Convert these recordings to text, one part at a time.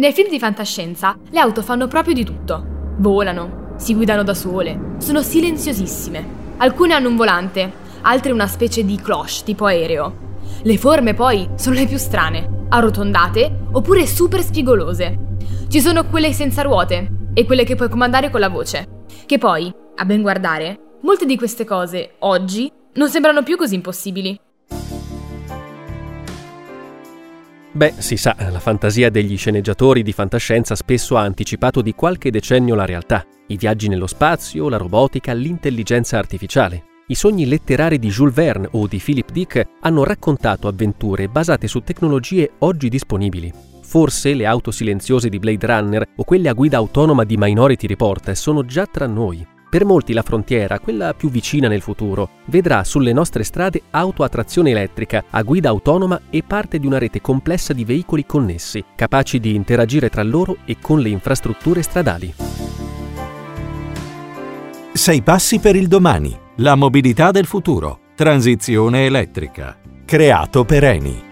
Nei film di fantascienza le auto fanno proprio di tutto. Volano, si guidano da sole, sono silenziosissime. Alcune hanno un volante, altre una specie di cloche tipo aereo. Le forme poi sono le più strane, arrotondate oppure super spigolose. Ci sono quelle senza ruote e quelle che puoi comandare con la voce. Che poi, a ben guardare, molte di queste cose, oggi, non sembrano più così impossibili. Beh, si sa, la fantasia degli sceneggiatori di fantascienza spesso ha anticipato di qualche decennio la realtà. I viaggi nello spazio, la robotica, l'intelligenza artificiale. I sogni letterari di Jules Verne o di Philip Dick hanno raccontato avventure basate su tecnologie oggi disponibili. Forse le auto silenziose di Blade Runner o quelle a guida autonoma di Minority Report sono già tra noi. Per molti la frontiera, quella più vicina nel futuro, vedrà sulle nostre strade auto a trazione elettrica, a guida autonoma e parte di una rete complessa di veicoli connessi, capaci di interagire tra loro e con le infrastrutture stradali. Sei passi per il domani la mobilità del futuro. Transizione elettrica. Creato per Eni.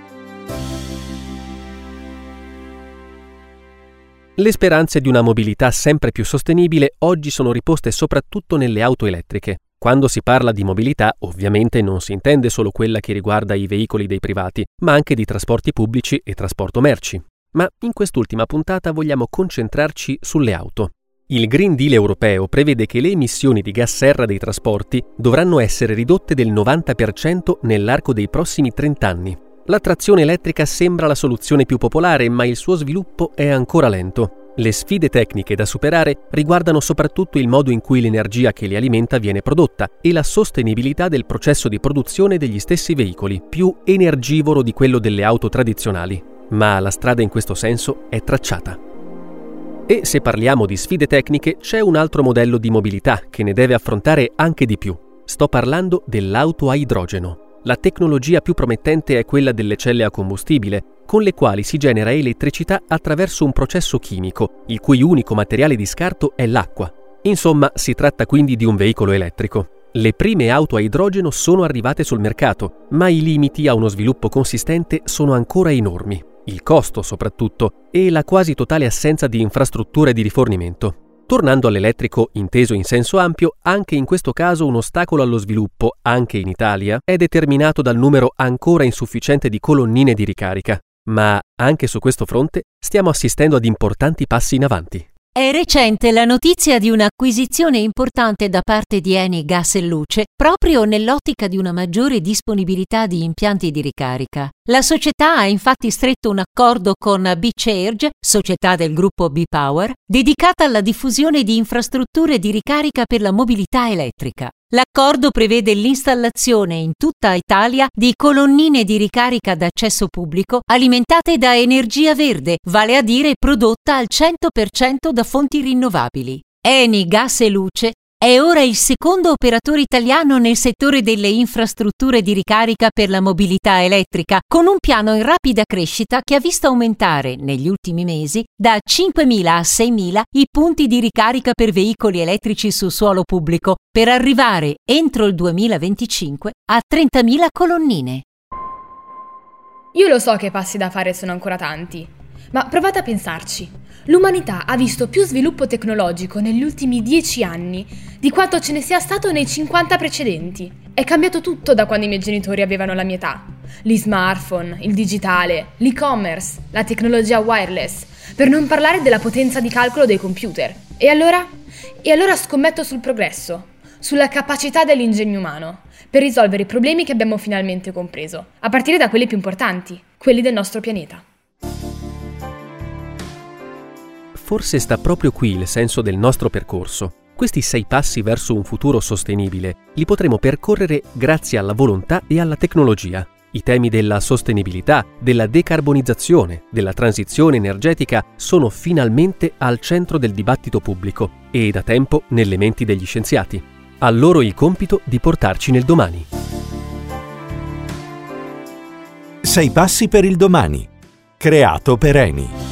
Le speranze di una mobilità sempre più sostenibile oggi sono riposte soprattutto nelle auto elettriche. Quando si parla di mobilità, ovviamente non si intende solo quella che riguarda i veicoli dei privati, ma anche di trasporti pubblici e trasporto merci. Ma in quest'ultima puntata vogliamo concentrarci sulle auto. Il Green Deal europeo prevede che le emissioni di gas serra dei trasporti dovranno essere ridotte del 90% nell'arco dei prossimi 30 anni. La trazione elettrica sembra la soluzione più popolare, ma il suo sviluppo è ancora lento. Le sfide tecniche da superare riguardano soprattutto il modo in cui l'energia che li alimenta viene prodotta e la sostenibilità del processo di produzione degli stessi veicoli, più energivoro di quello delle auto tradizionali. Ma la strada in questo senso è tracciata. E se parliamo di sfide tecniche, c'è un altro modello di mobilità che ne deve affrontare anche di più. Sto parlando dell'auto a idrogeno. La tecnologia più promettente è quella delle celle a combustibile, con le quali si genera elettricità attraverso un processo chimico, il cui unico materiale di scarto è l'acqua. Insomma, si tratta quindi di un veicolo elettrico. Le prime auto a idrogeno sono arrivate sul mercato, ma i limiti a uno sviluppo consistente sono ancora enormi il costo soprattutto e la quasi totale assenza di infrastrutture di rifornimento. Tornando all'elettrico inteso in senso ampio, anche in questo caso un ostacolo allo sviluppo, anche in Italia, è determinato dal numero ancora insufficiente di colonnine di ricarica. Ma anche su questo fronte stiamo assistendo ad importanti passi in avanti. È recente la notizia di un'acquisizione importante da parte di Eni Gas e Luce proprio nell'ottica di una maggiore disponibilità di impianti di ricarica. La società ha infatti stretto un accordo con B-Charge, società del gruppo B-Power, dedicata alla diffusione di infrastrutture di ricarica per la mobilità elettrica. L'accordo prevede l'installazione in tutta Italia di colonnine di ricarica d'accesso pubblico alimentate da energia verde, vale a dire prodotta al 100% da fonti rinnovabili. Eni Gas e Luce è ora il secondo operatore italiano nel settore delle infrastrutture di ricarica per la mobilità elettrica, con un piano in rapida crescita che ha visto aumentare negli ultimi mesi da 5.000 a 6.000 i punti di ricarica per veicoli elettrici su suolo pubblico, per arrivare entro il 2025 a 30.000 colonnine. Io lo so che i passi da fare sono ancora tanti, ma provate a pensarci. L'umanità ha visto più sviluppo tecnologico negli ultimi dieci anni di quanto ce ne sia stato nei 50 precedenti. È cambiato tutto da quando i miei genitori avevano la mia età. Gli smartphone, il digitale, l'e-commerce, la tecnologia wireless, per non parlare della potenza di calcolo dei computer. E allora? E allora scommetto sul progresso, sulla capacità dell'ingegno umano, per risolvere i problemi che abbiamo finalmente compreso, a partire da quelli più importanti, quelli del nostro pianeta. Forse sta proprio qui il senso del nostro percorso. Questi sei passi verso un futuro sostenibile li potremo percorrere grazie alla volontà e alla tecnologia. I temi della sostenibilità, della decarbonizzazione, della transizione energetica sono finalmente al centro del dibattito pubblico e da tempo nelle menti degli scienziati. A loro il compito di portarci nel domani. Sei passi per il domani. Creato per Eni.